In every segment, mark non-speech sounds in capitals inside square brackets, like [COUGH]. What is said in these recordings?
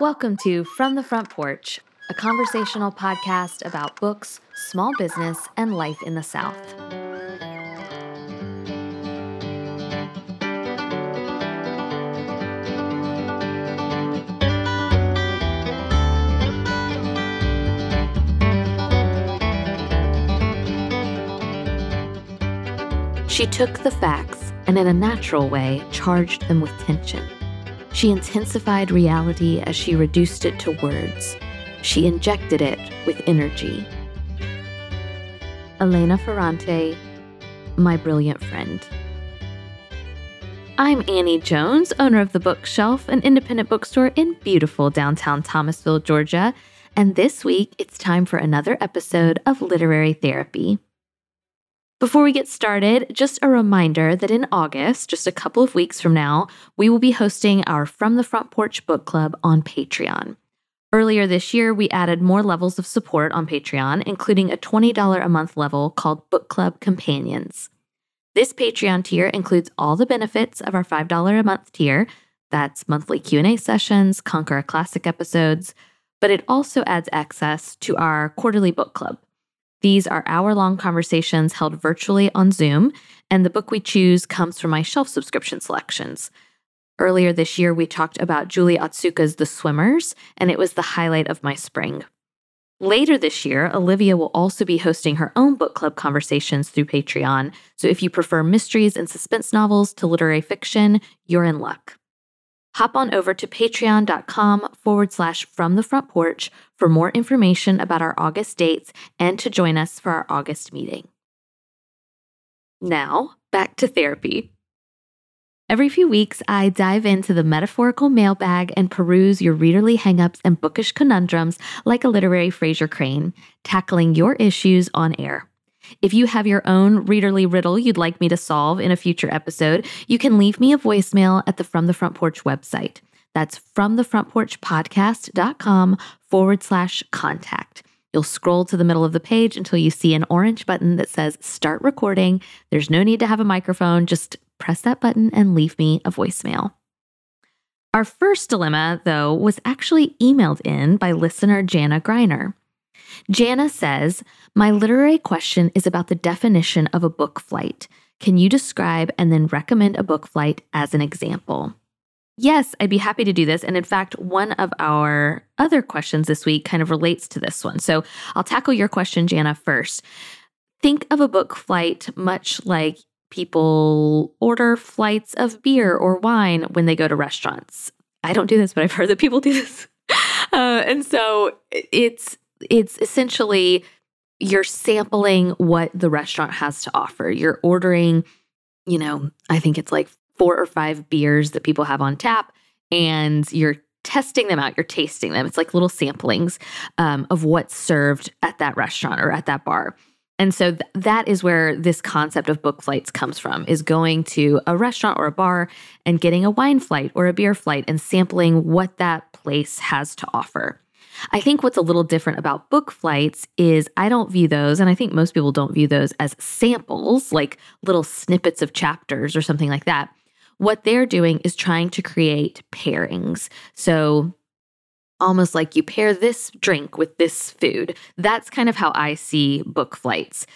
Welcome to From the Front Porch, a conversational podcast about books, small business, and life in the South. She took the facts and, in a natural way, charged them with tension. She intensified reality as she reduced it to words. She injected it with energy. Elena Ferrante, my brilliant friend. I'm Annie Jones, owner of The Bookshelf, an independent bookstore in beautiful downtown Thomasville, Georgia. And this week, it's time for another episode of Literary Therapy. Before we get started, just a reminder that in August, just a couple of weeks from now, we will be hosting our From the Front Porch Book Club on Patreon. Earlier this year, we added more levels of support on Patreon, including a $20 a month level called Book Club Companions. This Patreon tier includes all the benefits of our $5 a month tier. That's monthly Q&A sessions, Conquer a Classic episodes, but it also adds access to our quarterly book club. These are hour long conversations held virtually on Zoom, and the book we choose comes from my shelf subscription selections. Earlier this year, we talked about Julie Otsuka's The Swimmers, and it was the highlight of my spring. Later this year, Olivia will also be hosting her own book club conversations through Patreon. So if you prefer mysteries and suspense novels to literary fiction, you're in luck hop on over to patreon.com forward slash from the front porch for more information about our August dates and to join us for our August meeting. Now, back to therapy. Every few weeks, I dive into the metaphorical mailbag and peruse your readerly hangups and bookish conundrums like a literary Frasier Crane, tackling your issues on air. If you have your own readerly riddle you'd like me to solve in a future episode, you can leave me a voicemail at the From the Front Porch website. That's from the front porch podcast.com forward slash contact. You'll scroll to the middle of the page until you see an orange button that says start recording. There's no need to have a microphone. Just press that button and leave me a voicemail. Our first dilemma, though, was actually emailed in by listener Jana Greiner. Jana says, My literary question is about the definition of a book flight. Can you describe and then recommend a book flight as an example? Yes, I'd be happy to do this. And in fact, one of our other questions this week kind of relates to this one. So I'll tackle your question, Jana, first. Think of a book flight much like people order flights of beer or wine when they go to restaurants. I don't do this, but I've heard that people do this. [LAUGHS] Uh, and so it's it's essentially you're sampling what the restaurant has to offer. You're ordering, you know, I think it's like four or five beers that people have on tap, and you're testing them out, you're tasting them. It's like little samplings um, of what's served at that restaurant or at that bar. And so th- that is where this concept of book flights comes from is going to a restaurant or a bar and getting a wine flight or a beer flight and sampling what that place has to offer. I think what's a little different about book flights is I don't view those, and I think most people don't view those as samples, like little snippets of chapters or something like that. What they're doing is trying to create pairings. So, almost like you pair this drink with this food. That's kind of how I see book flights.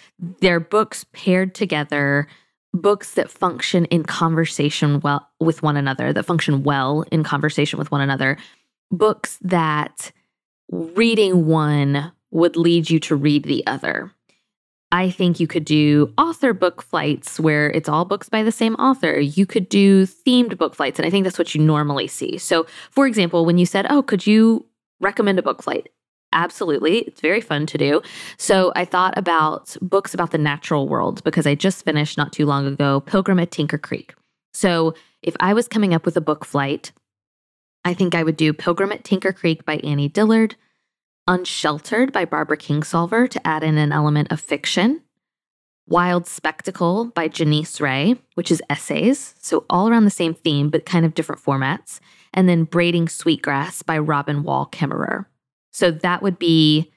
They're books paired together, books that function in conversation well with one another, that function well in conversation with one another, books that reading one would lead you to read the other. I think you could do author book flights where it's all books by the same author. You could do themed book flights. And I think that's what you normally see. So, for example, when you said, Oh, could you recommend a book flight? Absolutely. It's very fun to do. So, I thought about books about the natural world because I just finished not too long ago Pilgrim at Tinker Creek. So, if I was coming up with a book flight, I think I would do Pilgrim at Tinker Creek by Annie Dillard, Unsheltered by Barbara Kingsolver to add in an element of fiction, Wild Spectacle by Janisse Ray, which is essays, so all around the same theme, but kind of different formats, and then Braiding Sweetgrass by Robin Wall Kimmerer. So that would be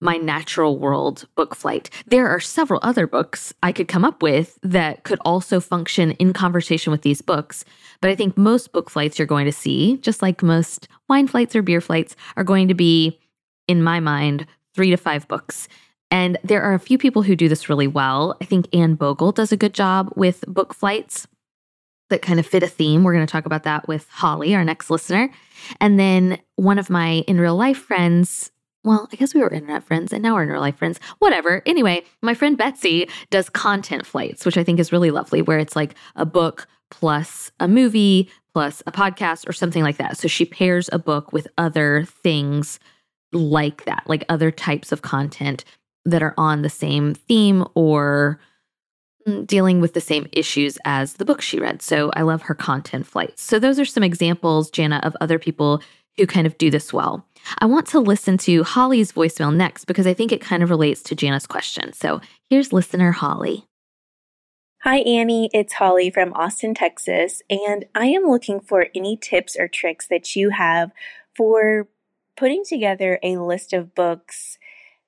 my natural world book flight. There are several other books I could come up with that could also function in conversation with these books. But I think most book flights you're going to see, just like most wine flights or beer flights, are going to be, in my mind, three to five books. And there are a few people who do this really well. I think Anne Bogel does a good job with book flights that kind of fit a theme. We're going to talk about that with Holly, our next listener. And then one of my in real life friends, well, I guess we were internet friends and now we're in real life friends. Whatever. Anyway, my friend Betsy does content flights, which I think is really lovely, where it's like a book plus a movie plus a podcast or something like that. So she pairs a book with other things like that, like other types of content that are on the same theme or mm, dealing with the same issues as the book she read. So I love her content flights. So those are some examples, Jana, of other people who kind of do this well. I want to listen to Holly's voicemail next because I think it kind of relates to Jana's question. So here's listener Holly. Hi, Annie. It's Holly from Austin, Texas, and I am looking for any tips or tricks that you have for putting together a list of books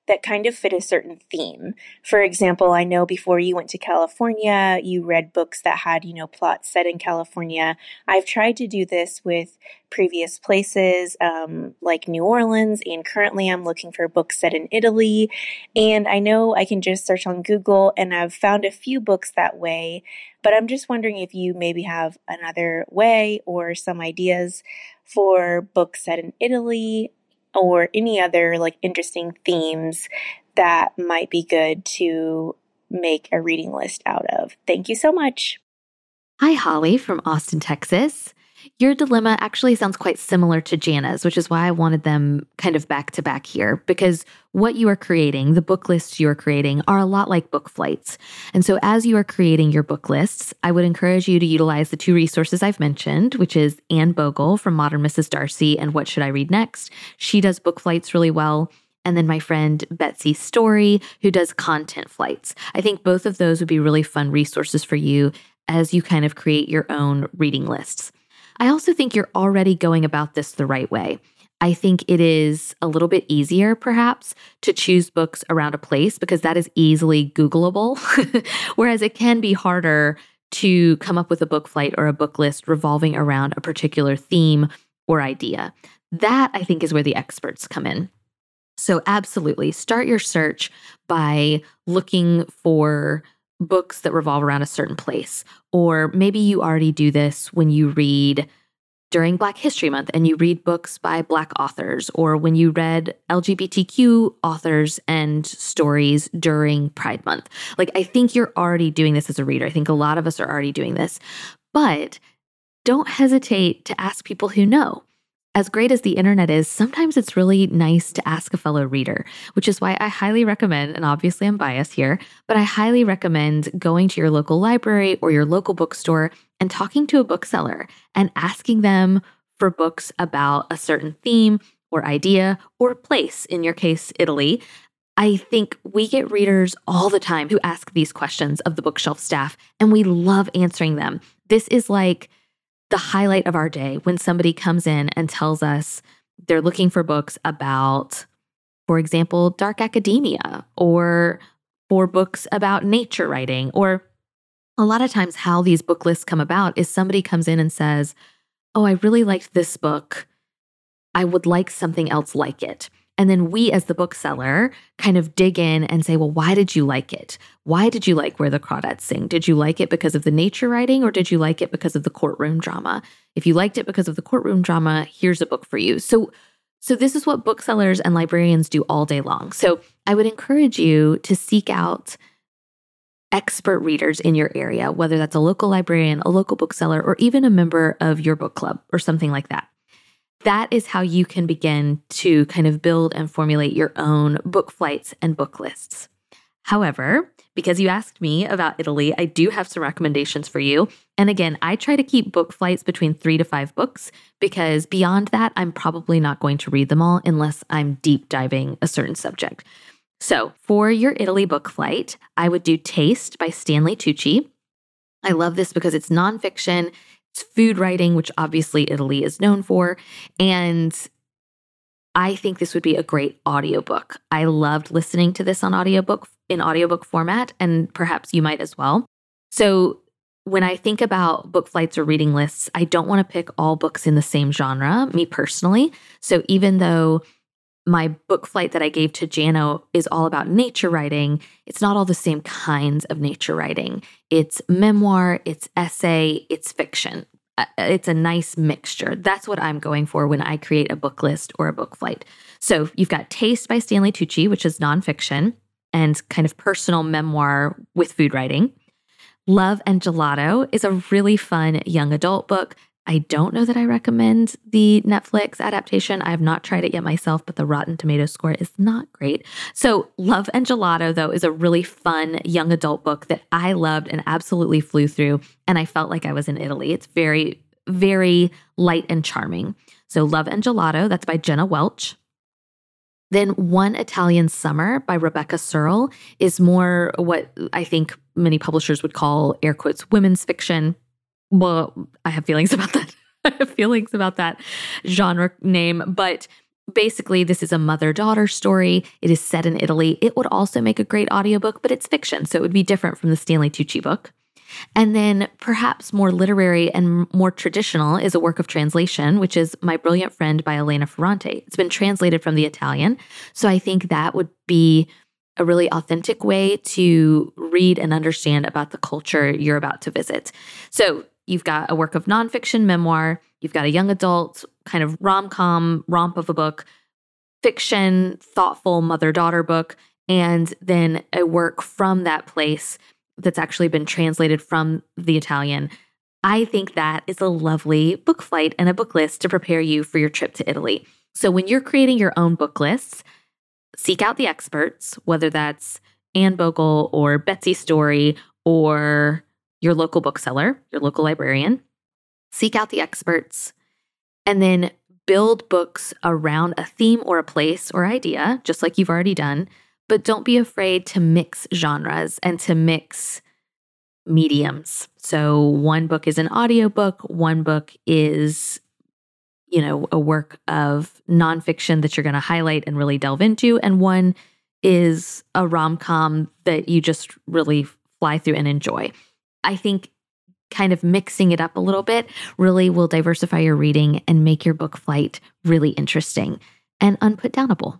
that kind of fit a certain theme. For example, I know before you went to California, you read books that had, you know, plots set in California. I've tried to do this with previous places um, like New Orleans, and currently I'm looking for books set in Italy. And I know I can just search on Google, and I've found a few books that way. But I'm just wondering if you maybe have another way or some ideas for books set in Italy or any other like interesting themes that might be good to make a reading list out of. Thank you so much. Hi, Holly from Austin, Texas. Your dilemma actually sounds quite similar to Jana's, which is why I wanted them kind of back to back here, because what you are creating, the book lists you are creating, are a lot like book flights. And so, as you are creating your book lists, I would encourage you to utilize the two resources I've mentioned, which is Anne Bogel from Modern Mrs. Darcy and What Should I Read Next? She does book flights really well and then my friend Betsy Story, who does content flights. I think both of those would be really fun resources for you as you kind of create your own reading lists. I also think you're already going about this the right way. I think it is a little bit easier, perhaps, to choose books around a place because that is easily Googleable. [LAUGHS] Whereas it can be harder to come up with a book flight or a book list revolving around a particular theme or idea. That, I think, is where the experts come in. So, absolutely, start your search by looking for books that revolve around a certain place. Or maybe you already do this when you read during Black History Month and you read books by Black authors, or when you read LGBTQ authors and stories during Pride Month. Like, I think you're already doing this as a reader. I think a lot of us are already doing this. But don't hesitate to ask people who know as great as the internet is, sometimes it's really nice to ask a fellow reader, which is why I highly recommend, and obviously I'm biased here, but I highly recommend going to your local library or your local bookstore and talking to a bookseller and asking them for books about a certain theme or idea or place, in your case, Italy. I think we get readers all the time who ask these questions of the bookshelf staff, and we love answering them. This is like, the highlight of our day when somebody comes in and tells us they're looking for books about, for example, dark academia or for books about nature writing. Or a lot of times, how these book lists come about is somebody comes in and says, Oh, I really liked this book. I would like something else like it. And then we, as the bookseller, kind of dig in and say, well, why did you like it? Why did you like Where the Crawdads Sing? Did you like it because of the nature writing or did you like it because of the courtroom drama? If you liked it because of the courtroom drama, here's a book for you. So, so this is what booksellers and librarians do all day long. So I would encourage you to seek out expert readers in your area, whether that's a local librarian, a local bookseller, or even a member of your book club or something like that that is how you can begin to kind of build and formulate your own book flights and book lists. However, because you asked me about Italy, I do have some recommendations for you. And again, I try to keep book flights between three to five books because beyond that, I'm probably not going to read them all unless I'm deep diving a certain subject. So, for your Italy book flight, I would do Taste by Stanley Tucci. I love this because it's nonfiction. Food writing, which obviously Italy is known for. And I think this would be a great audiobook. I loved listening to this on audiobook in audiobook format, and perhaps you might as well. So, when I think about book flights or reading lists, I don't want to pick all books in the same genre, me personally. So, even though my book flight that I gave to Jana is all about nature writing, it's not all the same kinds of nature writing. It's memoir, it's essay, it's fiction. Uh, it's a nice mixture. That's what I'm going for when I create a book list or a book flight. So you've got Taste by Stanley Tucci, which is nonfiction and kind of personal memoir with food writing. Love and Gelato is a really fun young adult book. I don't know that I recommend the Netflix adaptation. I have not tried it yet myself, but the Rotten Tomato score is not great. So, Love and Gelato, though, is a really fun young adult book that I loved and absolutely flew through. And I felt like I was in Italy. It's very, very light and charming. So, Love and Gelato, that's by Jenna Welch. Then One Italian Summer by Rebecca Serle is more what I think many publishers would call air quotes women's fiction. Well, I have feelings [LAUGHS] about that. I have feelings about that genre name, but basically this is a mother-daughter story. It is set in Italy. It would also make a great audiobook, but it's fiction, so it would be different from the Stanley Tucci book. And then perhaps more literary and more traditional is a work of translation, which is My Brilliant Friend by Elena Ferrante. It's been translated from the Italian. So I think that would be a really authentic way to read and understand about the culture you're about to visit. So you've got a work of nonfiction memoir, you've got a young adult kind of rom com romp of a book, fiction, thoughtful mother daughter book, and then a work from that place that's actually been translated from the Italian. I think that is a lovely book flight and a book list to prepare you for your trip to Italy. So when you're creating your own book lists, seek out the experts, whether that's Anne Bogel or Betsy Story or your local bookseller, your local librarian. Seek out the experts and then build books around a theme or a place or idea, just like you've already done but don't be afraid to mix genres and to mix mediums. So one book is an audiobook, one book is you know, a work of nonfiction that you're going to highlight and really delve into, and one is a rom com that you just really fly through and enjoy. I think kind of mixing it up a little bit really will diversify your reading and make your book flight really interesting and unputdownable.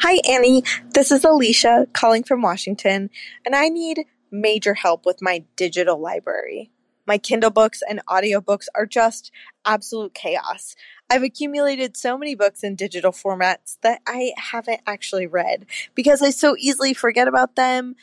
Hi, Annie. This is Alicia calling from Washington, and I need major help with my digital library. My Kindle books and audiobooks are just absolute chaos. I've accumulated so many books in digital formats that I haven't actually read because I so easily forget about them.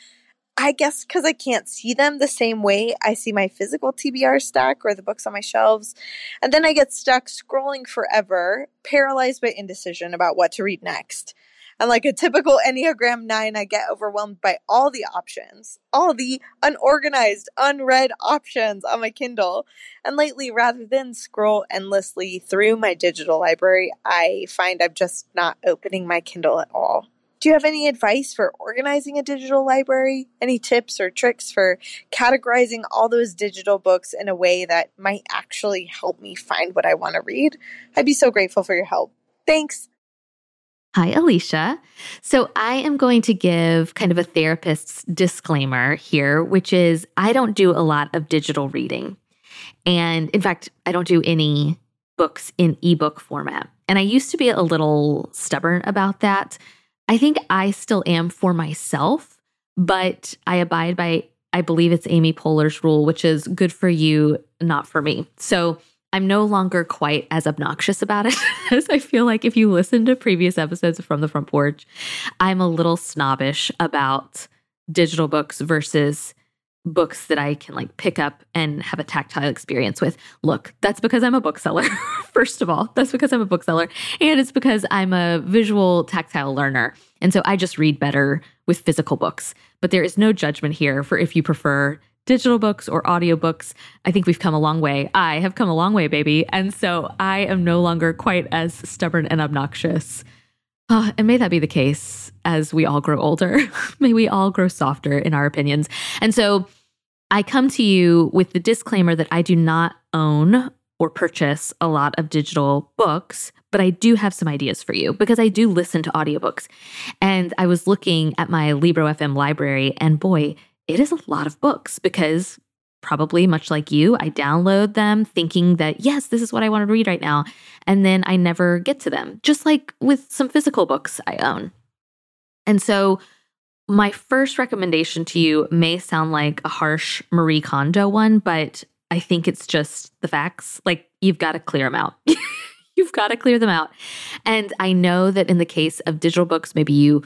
I guess because I can't see them the same way I see my physical TBR stack or the books on my shelves. And then I get stuck scrolling forever, paralyzed by indecision about what to read next. And like a typical Enneagram 9, I get overwhelmed by all the options, all the unorganized, unread options on my Kindle. And lately, rather than scroll endlessly through my digital library, I find I'm just not opening my Kindle at all. Do you have any advice for organizing a digital library? Any tips or tricks for categorizing all those digital books in a way that might actually help me find what I want to read? I'd be so grateful for your help. Thanks. Hi, Alicia. So, I am going to give kind of a therapist's disclaimer here, which is I don't do a lot of digital reading. And in fact, I don't do any books in ebook format. And I used to be a little stubborn about that. I think I still am for myself, but I abide by, I believe it's Amy Poehler's rule, which is good for you, not for me. So, I'm no longer quite as obnoxious about it [LAUGHS] as I feel like if you listen to previous episodes from the front porch, I'm a little snobbish about digital books versus books that I can like pick up and have a tactile experience with. Look, that's because I'm a bookseller. [LAUGHS] First of all, that's because I'm a bookseller. And it's because I'm a visual tactile learner. And so I just read better with physical books. But there is no judgment here for if you prefer digital books or audiobooks, I think we've come a long way. I have come a long way, baby. And so I am no longer quite as stubborn and obnoxious. Uh, and may that be the case as we all grow older. [LAUGHS] may we all grow softer in our opinions. And so I come to you with the disclaimer that I do not own or purchase a lot of digital books, but I do have some ideas for you because I do listen to audiobooks. And I was looking at my Libro FM library, and boy, it is a lot of books because probably much like you, I download them thinking that, yes, this is what I want to read right now. And then I never get to them, just like with some physical books I own. And so, my first recommendation to you may sound like a harsh Marie Kondo one, but I think it's just the facts. Like, you've got to clear them out. [LAUGHS] you've got to clear them out. And I know that in the case of digital books, maybe you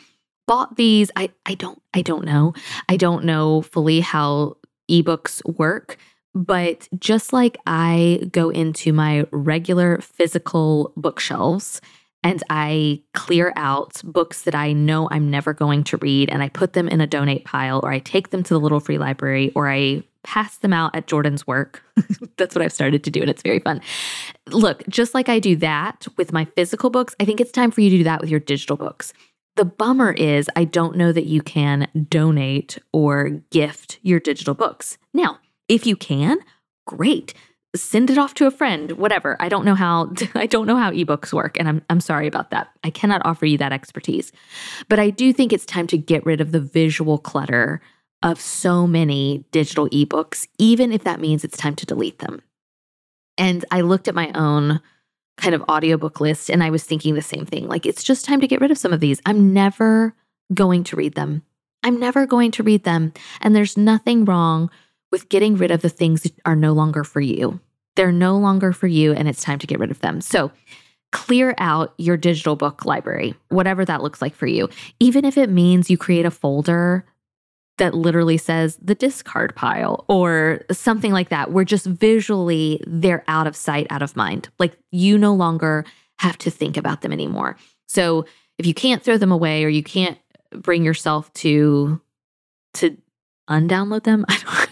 bought these. I, I don't I don't know. I don't know fully how ebooks work. But just like I go into my regular physical bookshelves and I clear out books that I know I'm never going to read and I put them in a donate pile or I take them to the little free library or I pass them out at Jordan's work. [LAUGHS] That's what I've started to do and it's very fun. Look, just like I do that with my physical books, I think it's time for you to do that with your digital books. The bummer is, I don't know that you can donate or gift your digital books. Now, if you can, great. Send it off to a friend, whatever. I don't know how [LAUGHS] I don't know how ebooks work and I'm I'm sorry about that. I cannot offer you that expertise. But I do think it's time to get rid of the visual clutter of so many digital ebooks even if that means it's time to delete them. And I looked at my own kind of audiobook list and I was thinking the same thing. Like, it's just time to get rid of some of these. I'm never going to read them. I'm never going to read them. And there's nothing wrong with getting rid of the things that are no longer for you. They're no longer for you and it's time to get rid of them. So, clear out your digital book library, whatever that looks like for you. Even if it means you create a folder that literally says the discard pile or something like that, where just visually they're out of sight, out of mind. Like you no longer have to think about them anymore. So if you can't throw them away or you can't bring yourself to to undownload them, [LAUGHS] I don't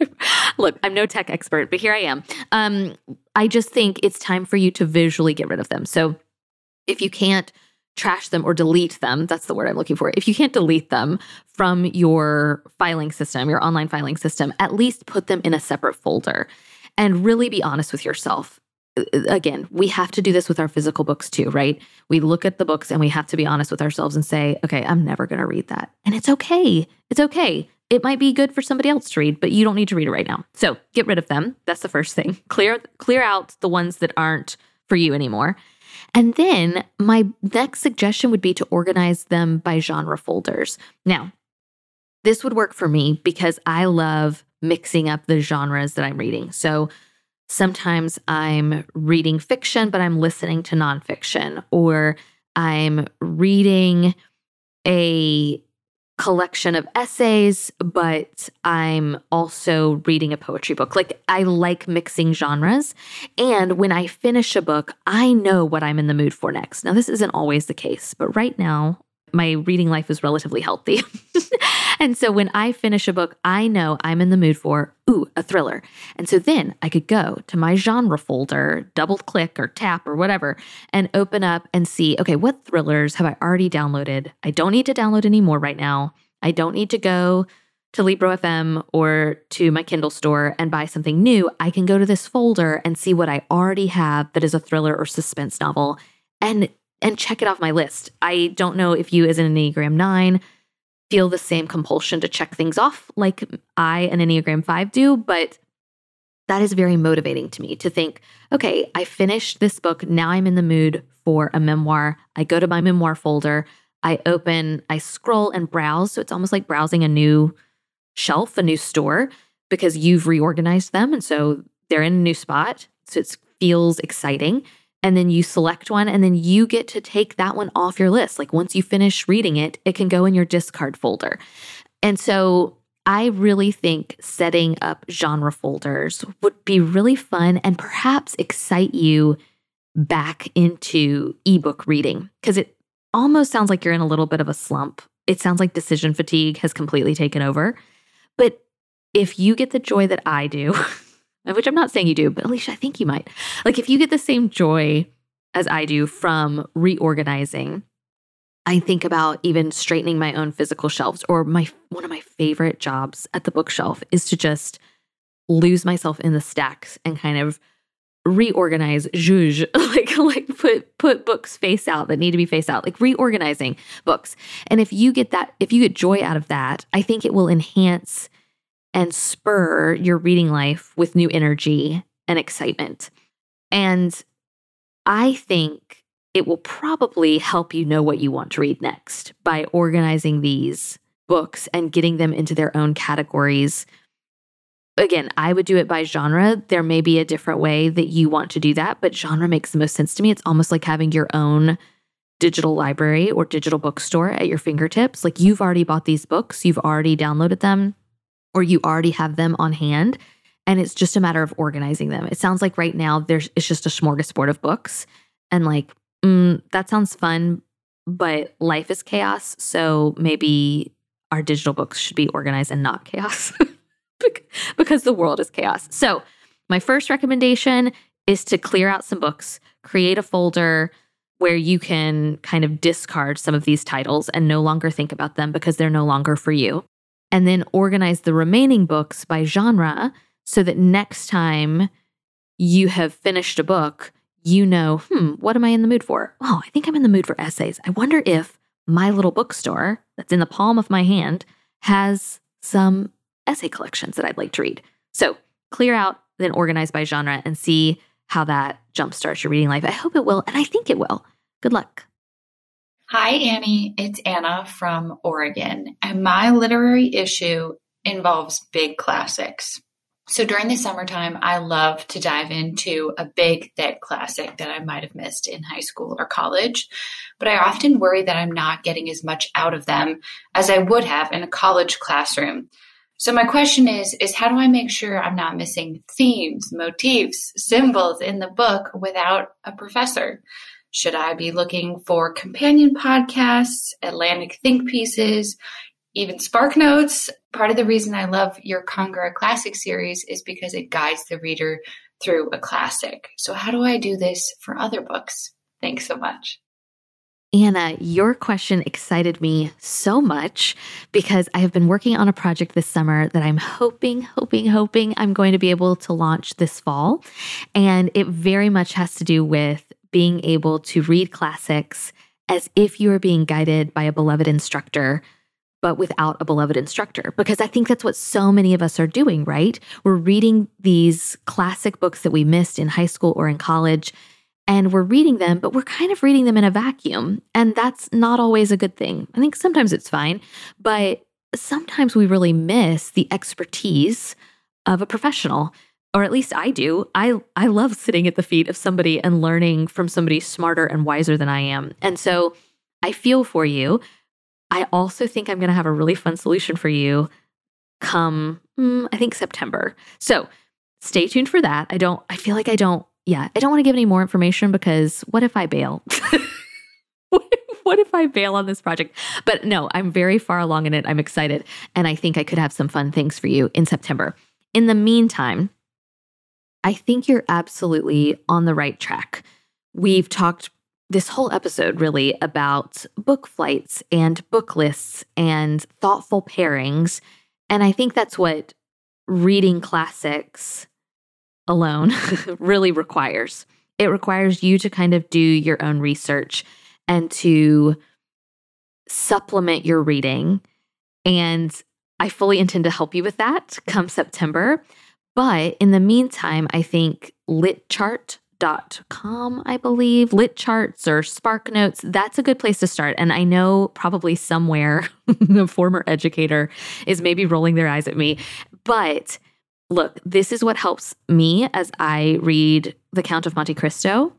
[LAUGHS] Look, I'm no tech expert, but here I am. Um, I just think it's time for you to visually get rid of them. So if you can't trash them or delete them. That's the word I'm looking for. If you can't delete them from your filing system, your online filing system, at least put them in a separate folder and really be honest with yourself. Again, we have to do this with our physical books too, right? We look at the books and we have to be honest with ourselves and say, okay, I'm never going to read that. And it's okay. It's okay. It might be good for somebody else to read, but you don't need to read it right now. So get rid of them. That's the first thing. [LAUGHS] Clear clear out the ones that aren't for you anymore. And then my next suggestion would be to organize them by genre folders. Now, this would work for me because I love mixing up the genres that I'm reading. So sometimes I'm reading fiction, but I'm listening to nonfiction, or I'm reading a collection of essays, but I'm also reading a poetry book. Like I like mixing genres. And when I finish a book, I know what I'm in the mood for next. Now, this isn't always the case, but right now, my reading life is relatively healthy. [LAUGHS] [LAUGHS] and so when I finish a book, I know I'm in the mood for, ooh, a thriller. And so then I could go to my genre folder, double click or tap or whatever, and open up and see, okay, what thrillers have I already downloaded? I don't need to download any more right now. I don't need to go to Libro FM or to my Kindle store and buy something new. I can go to this folder and see what I already have that is a thriller or suspense novel and and check it off my list. I don't know if you, as an Enneagram 9, feel the same compulsion to check things off like I, an Enneagram 5, do, but that is very motivating to me to think, okay, I finished this book. Now I'm in the mood for a memoir. I go to my memoir folder. I open, I scroll and browse. So it's almost like browsing a new shelf, a new store, because you've reorganized them. And so they're in a new spot. So it feels exciting and then you select one and then you get to take that one off your list. Like once you finish reading it, it can go in your discard folder. And so I really think setting up genre folders would be really fun and perhaps excite you back into ebook reading because it almost sounds like you're in a little bit of a slump. It sounds like decision fatigue has completely taken over. But if you get the joy that I do, [LAUGHS] which I'm not saying you do, but Alicia, I think you might. Like if you get the same joy as I do from reorganizing, I think about even straightening my own physical shelves or my one of my favorite jobs at the bookshelf is to just lose myself in the stacks and kind of reorganize zhuzh [LAUGHS] like like put put books face out that need to be face out like reorganizing books and if you get that if you get joy out of that i think it will enhance and spur your reading life with new energy and excitement and i think it will probably help you know what you want to read next by organizing these books and getting them into their own categories again, I would do it by genre. There may be a different way that you want to do that, but genre makes the most sense to me. It's almost like having your own digital library or digital bookstore at your fingertips. Like you've already bought these books, you've already downloaded them, or you already have them on hand. And it's just a matter of organizing them. It sounds like right now there's it's just a smorgasbord of books. And like, mm, that sounds fun, but life is chaos. So maybe our digital books should be organized and not chaos. [LAUGHS] because the world is chaos. So, my first recommendation is to clear out some books, create a folder where you can kind of discard some of these titles and no longer think about them because they're no longer for you. And then organize the remaining books by genre so that next time you have finished a book, you know, hmm, what am I in the mood for? Oh, I think I'm in the mood for essays. I wonder if my little bookstore that's in the palm of my hand has some essay collections that I'd like to read. So clear out, then organize by genre and see how that jumpstarts your reading life. I hope it will, and I think it will. Good luck. Hi, Annie. It's Anna from Oregon, and my literary issue involves big classics. So during the summertime, I love to dive into a big, thick classic that I might have missed in high school or college. But I often worry that I'm not getting as much out of them as I would have in a college classroom. So my question is is how do I make sure I'm not missing themes, motifs, symbols in the book without a professor? Should I be looking for companion podcasts, Atlantic think pieces, even Spark Notes? Part of the reason I love your Conquer Classic series is because it guides the reader through a classic. So how do I do this for other books? Thanks so much. Anna, your question excited me so much because I have been working on a project this summer that I'm hoping, hoping, hoping I'm going to be able to launch this fall. And it very much has to do with being able to read classics as if you are being guided by a beloved instructor but without a beloved instructor. Because I think that's what so many of us are doing, right? We're reading these classic books that we missed in high school or in college, and we're reading them, but we're kind of reading them in a vacuum. And that's not always a good thing. I think sometimes it's fine, but sometimes we really miss the expertise of a professional or at least I do. I I love sitting at the feet of somebody and learning from somebody smarter and wiser than I am. And so I feel for you. I also think I'm going to have a really fun solution for you come mm, I think September. So, stay tuned for that. I don't I feel like I don't yeah, I don't want to give any more information because what if I bail? [LAUGHS] what if I bail on this project? But no, I'm very far along in it. I'm excited. And I think I could have some fun things for you in September. In the meantime, I think you're absolutely on the right track. We've talked this whole episode really about book flights and book lists and thoughtful pairings. And I think that's what reading classics alone [LAUGHS] really requires. It requires you to kind of do your own research and to supplement your reading. And I fully intend to help you with that come September. But in the meantime, I think litchart.com, I believe, lit charts or spark notes, that's a good place to start. And I know probably somewhere [LAUGHS] a former educator is maybe rolling their eyes at me, but look, this is what helps me as I read The Count of Monte Cristo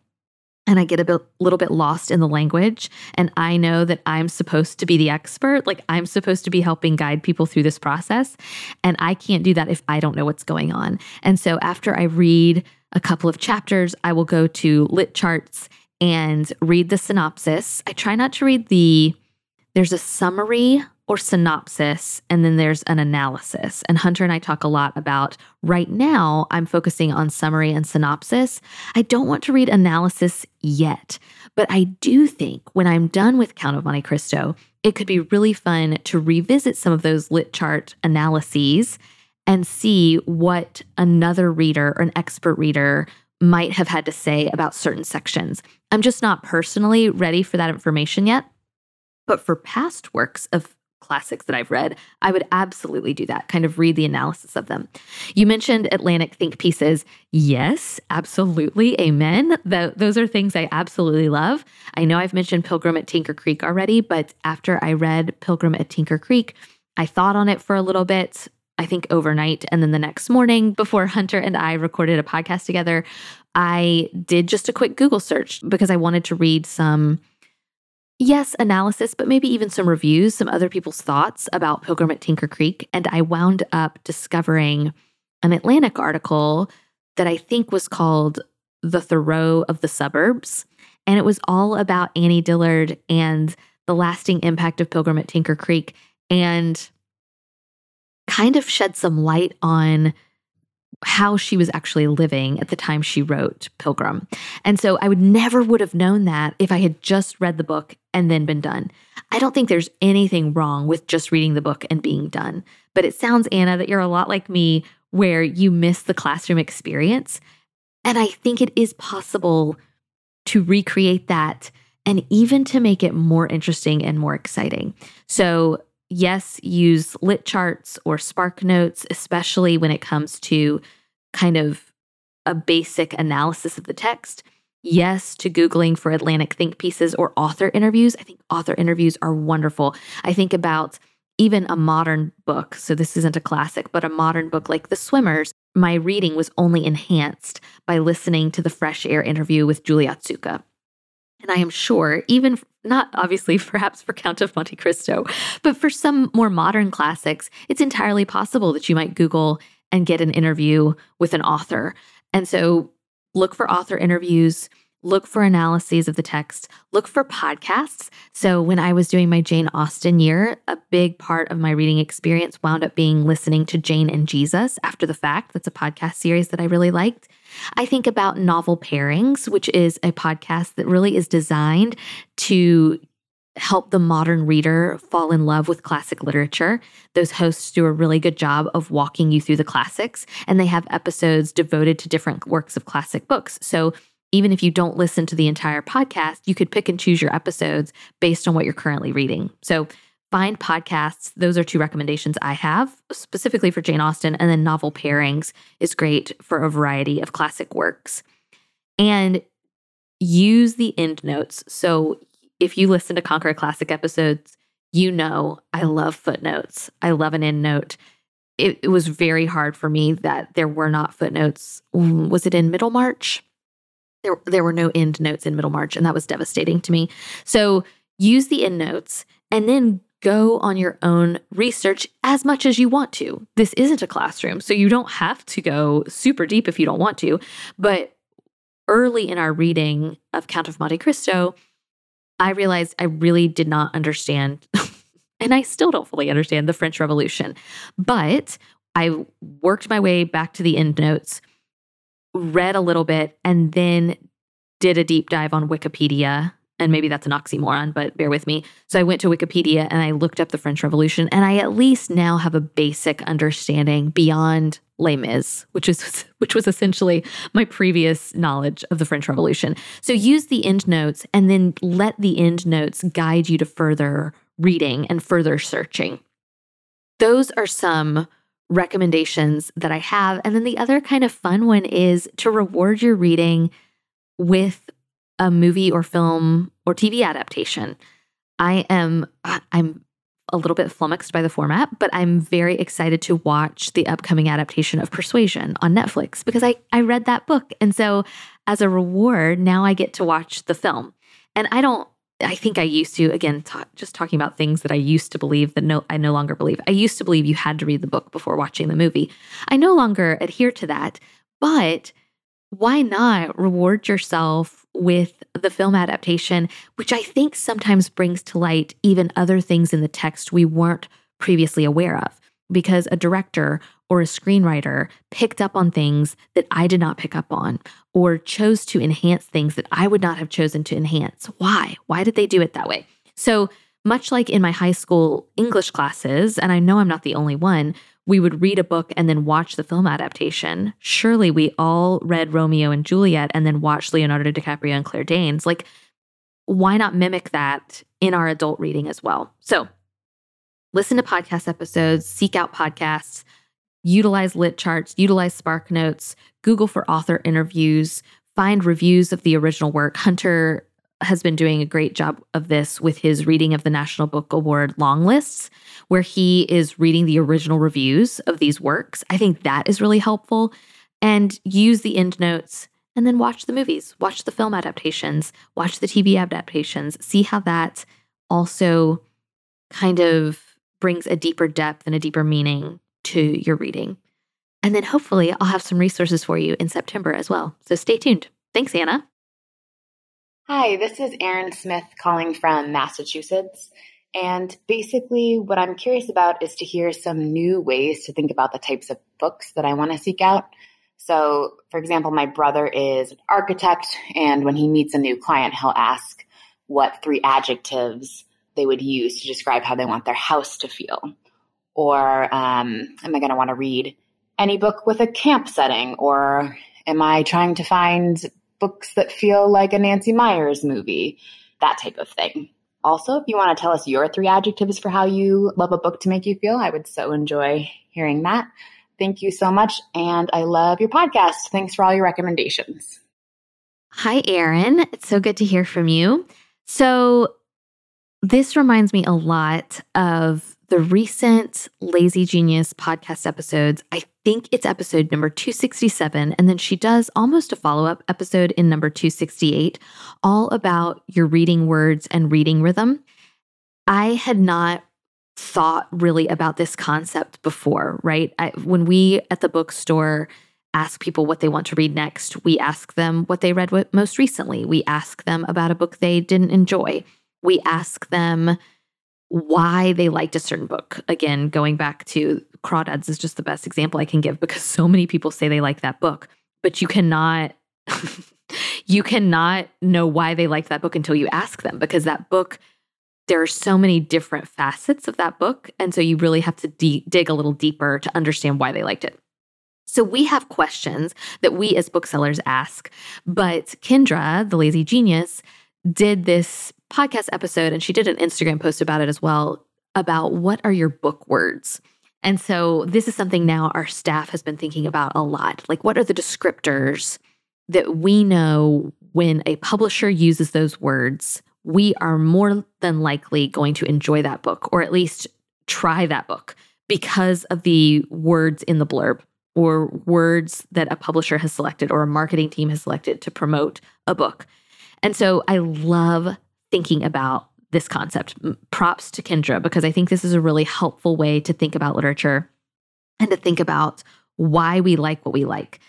and I get a bit, little bit lost in the language. And I know that I'm supposed to be the expert. Like I'm supposed to be helping guide people through this process. And I can't do that if I don't know what's going on. And so after I read a couple of chapters, I will go to lit charts and read the synopsis. I try not to read the, there's a summary or synopsis, and then there's an analysis. And Hunter and I talk a lot about right now, I'm focusing on summary and synopsis. I don't want to read analysis yet, but I do think when I'm done with Count of Monte Cristo, it could be really fun to revisit some of those lit chart analyses and see what another reader or an expert reader might have had to say about certain sections. I'm just not personally ready for that information yet. But for past works of classics that I've read, I would absolutely do that, kind of read the analysis of them. You mentioned Atlantic think pieces. Yes, absolutely. Amen. Those are things I absolutely love. I know I've mentioned Pilgrim at Tinker Creek already, but after I read Pilgrim at Tinker Creek, I thought on it for a little bit. I think overnight. And then the next morning, before Hunter and I recorded a podcast together, I did just a quick Google search because I wanted to read some yes, analysis, but maybe even some reviews, some other people's thoughts about Pilgrim at Tinker Creek. And I wound up discovering an Atlantic article that I think was called The Thoreau of the Suburbs. And it was all about Annie Dillard and the lasting impact of Pilgrim at Tinker Creek and kind of shed some light on how she was actually living at the time she wrote Pilgrim. And so I would never would have known that if I had just read the book and then been done. I don't think there's anything wrong with just reading the book and being done. But it sounds Anna that you're a lot like me where you miss the classroom experience. And I think it is possible to recreate that and even to make it more interesting and more exciting. So yes, use lit charts or spark notes, especially when it comes to kind of a basic analysis of the text. Yes, to Googling for Atlantic think pieces or author interviews. I think author interviews are wonderful. I think about even a modern book. So, this isn't a classic, but a modern book like The Swimmers. My reading was only enhanced by listening to the Fresh Air interview with Julia Otsuka. And I am sure, even not obviously [LAUGHS] perhaps for Count of Monte Cristo, but for some more modern classics, it's entirely possible that you might Google and get an interview with an author. And so look for author interviews, look for analyses of the text, look for podcasts. So when I was doing my Jane Austen year, a big part of my reading experience wound up being listening to Jane and Jesus after the fact. That's a podcast series that I really liked. I think about Novel Pairings, which is a podcast that really is designed to help the modern reader fall in love with classic literature. Those hosts do a really good job of walking you through the classics, and they have episodes devoted to different works of classic books. So even if you don't listen to the entire podcast, you could pick and choose your episodes based on what you're currently reading. So find podcasts. Those are two recommendations I have specifically for Jane Austen. And then novel pairings is great for a variety of classic works. And use the end notes. So if you listen to Conquer Classic episodes, you know I love footnotes. I love an end note. It, it was very hard for me that there were not footnotes. Was it in Middlemarch? There, there were no end notes in Middlemarch, and that was devastating to me. So use the end notes and then go on your own research as much as you want to. This isn't a classroom, so you don't have to go super deep if you don't want to. But early in our reading of Count of Monte Cristo, I realized I really did not understand, [LAUGHS] and I still don't fully understand the French Revolution. But I worked my way back to the end notes, read a little bit, and then did a deep dive on Wikipedia and maybe that's an oxymoron, but bear with me. So I went to Wikipedia and I looked up the French Revolution, and I at least now have a basic understanding beyond Les Mis, which is [LAUGHS] which was essentially my previous knowledge of the French Revolution. So use the end notes and then let the end notes guide you to further reading and further searching. Those are some recommendations that I have. And then the other kind of fun one is to reward your reading with a movie or film or TV adaptation. I am uh, I'm a little bit flummoxed by the format, but I'm very excited to watch the upcoming adaptation of Persuasion on Netflix because I I read that book and so as a reward now I get to watch the film. And I don't I think I used to again just talking about things that I used to believe that no I no longer believe. I used to believe you had to read the book before watching the movie. I no longer adhere to that, but why not reward yourself with the film adaptation, which I think sometimes brings to light even other things in the text we weren't previously aware of? Because a director or a screenwriter picked up on things that I did not pick up on, or chose to enhance things that I would not have chosen to enhance. Why? Why did they do it that way? So, much like in my high school English classes, and I know I'm not the only one, we would read a book and then watch the film adaptation. Surely we all read Romeo and Juliet and then watched Leonardo DiCaprio and Claire Danes. Like, why not mimic that in our adult reading as well? So, listen to podcast episodes, seek out podcasts, utilize lit charts, utilize Spark Notes, Google for author interviews, find reviews of the original work. Hunter has been doing a great job of this with his reading of the National Book Award long lists, where he is reading the original reviews of these works. I think that is really helpful. And use the end notes and then watch the movies, watch the film adaptations, watch the TV adaptations, see how that also kind of brings a deeper depth and a deeper meaning to your reading. And then hopefully I'll have some resources for you in September as well. So stay tuned. Thanks, Anna. Hi, this is Erin Smith calling from Massachusetts. And basically, what I'm curious about is to hear some new ways to think about the types of books that I want to seek out. So, for example, my brother is an architect, and when he meets a new client, he'll ask what three adjectives they would use to describe how they want their house to feel. Or um, am I going to want to read any book with a camp setting? Or am I trying to find books that feel like a Nancy Meyers movie? That type of thing. Also, if you want to tell us your three adjectives for how you love a book to make you feel, I would so enjoy hearing that. Thank you so much. And I love your podcast. Thanks for all your recommendations. Hi, Erin. It's so good to hear from you. So, this reminds me a lot of the recent Lazy Genius podcast episodes. I think it's episode number 267. And then she does almost a follow up episode in number 268, all about your reading words and reading rhythm. I had not thought really about this concept before, right? I, when we at the bookstore ask people what they want to read next, we ask them what they read most recently. We ask them about a book they didn't enjoy. We ask them why they liked a certain book. Again, going back to Crawdads is just the best example I can give because so many people say they like that book, but you cannot [LAUGHS] you cannot know why they like that book until you ask them because that book there are so many different facets of that book and so you really have to de- dig a little deeper to understand why they liked it. So we have questions that we as booksellers ask, but Kendra, the lazy genius, did this podcast episode and she did an Instagram post about it as well about what are your book words. And so this is something now our staff has been thinking about a lot. Like, what are the descriptors that we know when a publisher uses those words, we are more than likely going to enjoy that book or at least try that book because of the words in the blurb or words that a publisher has selected or a marketing team has selected to promote a book. And so I love thinking about this concept. Props to Kendra, because I think this is a really helpful way to think about literature and to think about why we like what we like.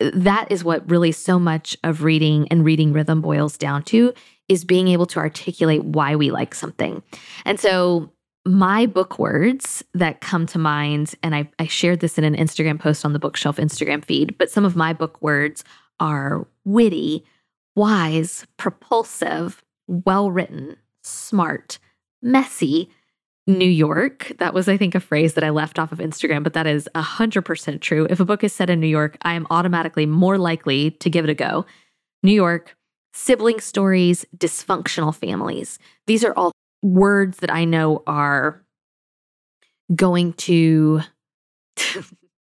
That is what really so much of reading and reading rhythm boils down to is being able to articulate why we like something. And so my book words that come to mind, and I, I shared this in an Instagram post on the bookshelf Instagram feed, but some of my book words are witty, wise, propulsive, well written, smart, messy, New York. That was, I think, a phrase that I left off of Instagram, but that is 100% true. If a book is set in New York, I am automatically more likely to give it a go. New York, sibling stories, dysfunctional families. These are all words that I know are going to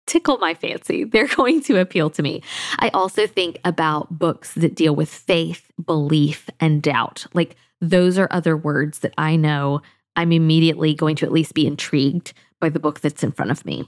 tickle my fancy. [LAUGHS] They're going to appeal to me. I also think about books that deal with faith, belief, and doubt. Like those are other words that I know I'm immediately going to at least be intrigued by the book that's in front of me.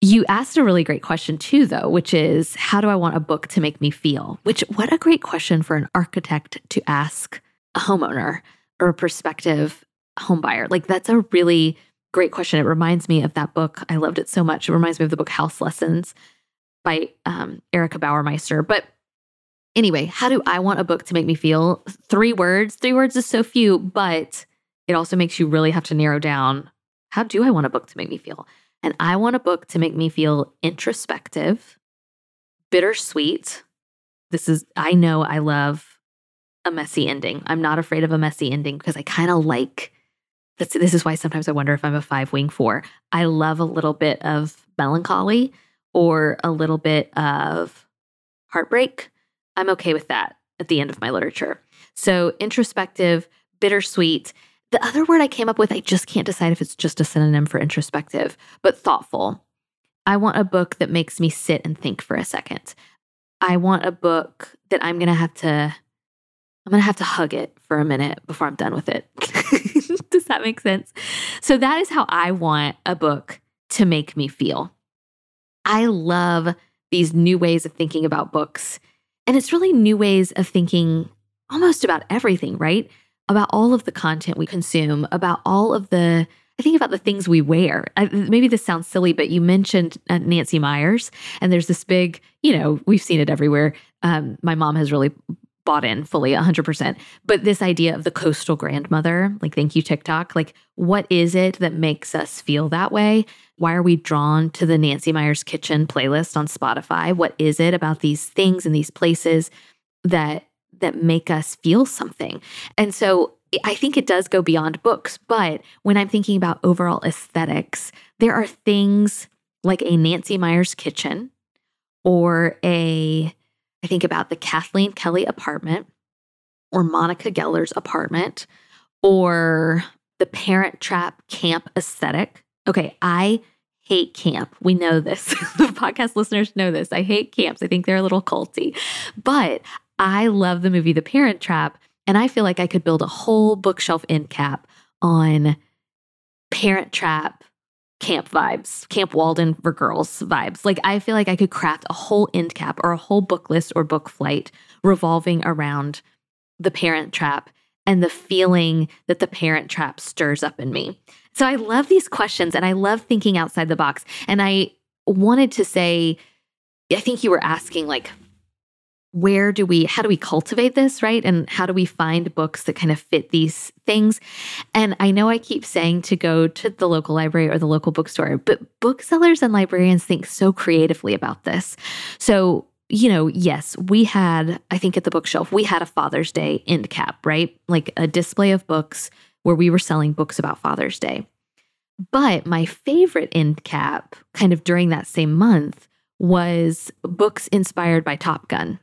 You asked a really great question too, though, which is how do I want a book to make me feel? Which, what a great question for an architect to ask a homeowner or a prospective homebuyer. Like, that's a really great question. It reminds me of that book. I loved it so much. It reminds me of the book House Lessons by um, Erica Bauermeister. But anyway, how do I want a book to make me feel? Three words. Three words is so few, but it also makes you really have to narrow down how do I want a book to make me feel? And I want a book to make me feel introspective, bittersweet. This is, I know I love a messy ending. I'm not afraid of a messy ending because I kind of like That's, this is why sometimes I wonder if I'm a five wing four. I love a little bit of melancholy or a little bit of heartbreak. I'm okay with that at the end of my literature. So introspective, bittersweet. The other word I came up with, I just can't decide if it's just a synonym for introspective, but thoughtful. I want a book that makes me sit and think for a second. I want a book that I'm going to have to I'm going to have to hug it for a minute before I'm done with it. [LAUGHS] [LAUGHS] Does that make sense? So that is how I want a book to make me feel. I love these new ways of thinking about books. And it's really new ways of thinking almost about everything, right? About all of the content we consume, about all of the I think about the things we wear. I, maybe this sounds silly, but you mentioned uh, Nancy Meyers, and there's this big, you know, we've seen it everywhere. Um, my mom has really bought in fully 100%. But this idea of the coastal grandmother, like, thank you, TikTok, like, what is it that makes us feel that way? Why are we drawn to the Nancy Meyers Kitchen playlist on Spotify? What is it about these things and these places that that make us feel something? And so I think it does go beyond books, but when I'm thinking about overall aesthetics, there are things like a Nancy Meyers kitchen or a, I think about the Kathleen Kelly apartment or Monica Geller's apartment or the Parent Trap camp aesthetic. Okay, I hate camp. We know this. [LAUGHS] the podcast listeners know this. I hate camps. I think they're a little culty. But I love the movie The Parent Trap and I feel like I could build a whole bookshelf end cap on Parent Trap camp vibes, Camp Walden for girls vibes. Like I feel like I could craft a whole end cap or a whole book list or book flight revolving around the Parent Trap and the feeling that the Parent Trap stirs up in me. So I love these questions and I love thinking outside the box. And I wanted to say, I think you were asking like where do we how do we cultivate this right? And how do we find books that kind of fit these things? And i know i keep saying to go to the local library or the local bookstore but booksellers and librarians think so creatively about this. So you know yes we had i think at the bookshelf we had a father's day end cap right? Like a display of books where we were selling books about father's day. But my favorite end cap kind of during that same month was books inspired by top gun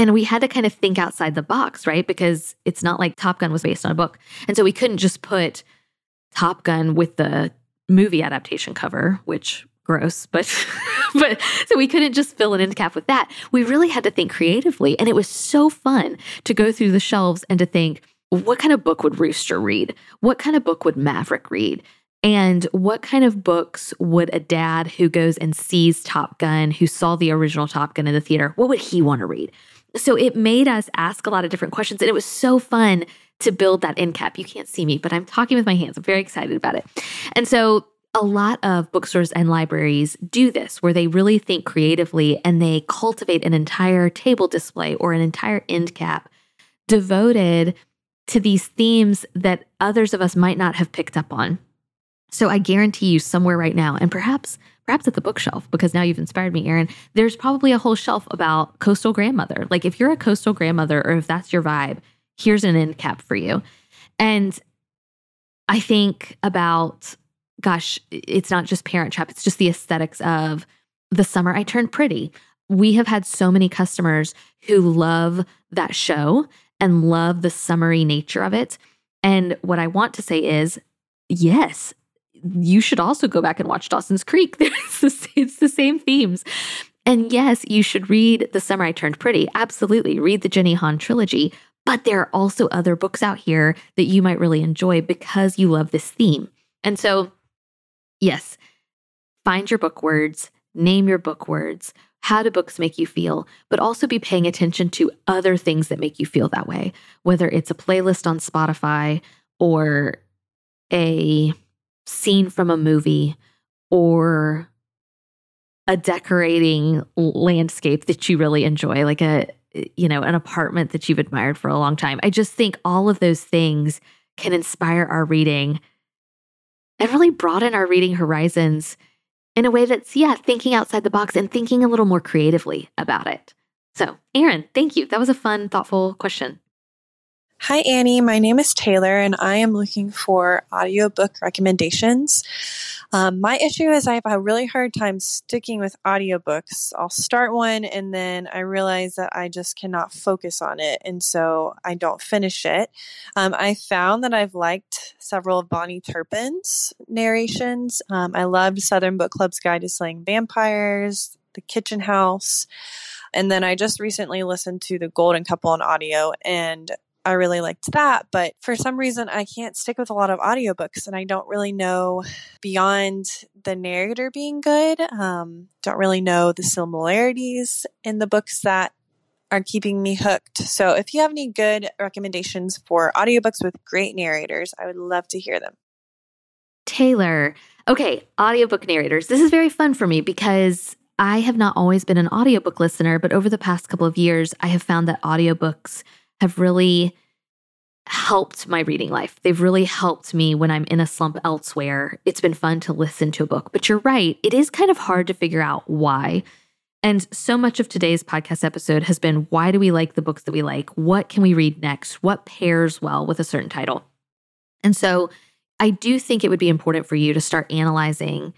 and we had to kind of think outside the box, right? Because it's not like Top Gun was based on a book. And so we couldn't just put Top Gun with the movie adaptation cover, which gross, [LAUGHS] but but so we couldn't just fill an end cap with that. We really had to think creatively. And it was so fun to go through the shelves and to think, what kind of book would Rooster read? What kind of book would Maverick read? And what kind of books would a dad who goes and sees Top Gun, who saw the original Top Gun in the theater, what would he want to read? So it made us ask a lot of different questions. And it was so fun to build that end cap. You can't see me, but I'm talking with my hands. I'm very excited about it. And so a lot of bookstores and libraries do this where they really think creatively and they cultivate an entire table display or an entire end cap devoted to these themes that others of us might not have picked up on. So I guarantee you somewhere right now, and perhaps perhaps at the bookshelf, because now you've inspired me, Erin, there's probably a whole shelf about coastal grandmother. Like if you're a coastal grandmother or if that's your vibe, here's an end cap for you. And I think about, gosh, it's not just Parent Trap, it's just the aesthetics of the summer I turned pretty. We have had so many customers who love that show and love the summery nature of it. And what I want to say is, yes, you should also go back and watch Dawson's Creek. [LAUGHS] it's the same themes. And yes, you should read The Summer I Turned Pretty. Absolutely. Read the Jenny Han trilogy. But there are also other books out here that you might really enjoy because you love this theme. And so, yes, find your book words, name your book words. How do books make you feel? But also be paying attention to other things that make you feel that way, whether it's a playlist on Spotify or a scene from a movie or a decorating landscape that you really enjoy, like a, you know, an apartment that you've admired for a long time. I just think all of those things can inspire our reading and really broaden our reading horizons in a way that's, yeah, thinking outside the box and thinking a little more creatively about it. So, Erin, thank you. That was a fun, thoughtful question. Hi, Annie. My name is Taylor, and I am looking for audiobook recommendations. Um, my issue is I have a really hard time sticking with audiobooks. I'll start one, and then I realize that I just cannot focus on it, and so I don't finish it. Um, I found that I've liked several of Bahni Turpin's narrations. Um, I loved Southern Book Club's Guide to Slaying Vampires, The Kitchen House. And then I just recently listened to The Golden Couple on audio, and I really liked that. But for some reason, I can't stick with a lot of audiobooks and I don't really know beyond the narrator being good. Um, don't really know the similarities in the books that are keeping me hooked. So if you have any good recommendations for audiobooks with great narrators, I would love to hear them. Taylor. Okay, audiobook narrators. This is very fun for me because I have not always been an audiobook listener, but over the past couple of years, I have found that audiobooks have really helped my reading life. They've really helped me when I'm in a slump elsewhere. It's been fun to listen to a book, but you're right, it is kind of hard to figure out why. And so much of today's podcast episode has been why do we like the books that we like? What can we read next? What pairs well with a certain title? And so I do think it would be important for you to start analyzing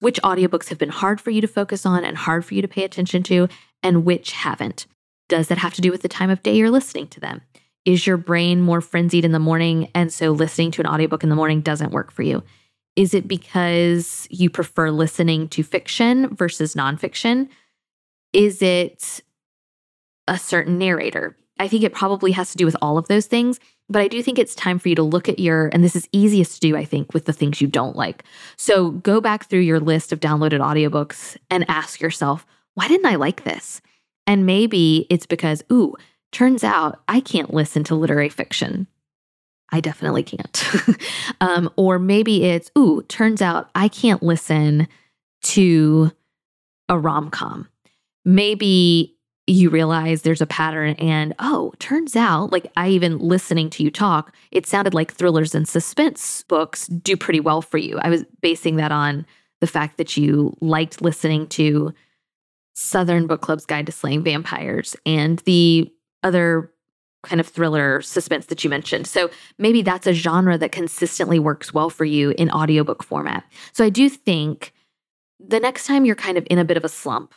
which audiobooks have been hard for you to focus on and hard for you to pay attention to, and which haven't. Does that have to do with the time of day you're listening to them? Is your brain more frenzied in the morning and so listening to an audiobook in the morning doesn't work for you? Is it because you prefer listening to fiction versus nonfiction? Is it a certain narrator? I think it probably has to do with all of those things, but I do think it's time for you to look at your, and this is easiest to do, I think, with the things you don't like. So go back through your list of downloaded audiobooks and ask yourself, why didn't I like this? And maybe it's because, ooh, turns out I can't listen to literary fiction. I definitely can't. [LAUGHS] um, or maybe it's, ooh, turns out I can't listen to a rom com. Maybe you realize there's a pattern and oh turns out like i even listening to you talk it sounded like thrillers and suspense books do pretty well for you i was basing that on the fact that you liked listening to Southern Book Club's Guide to Slaying Vampires and the other kind of thriller suspense that you mentioned. So maybe that's a genre that consistently works well for you in audiobook format. So I do think the next time you're kind of in a bit of a slump,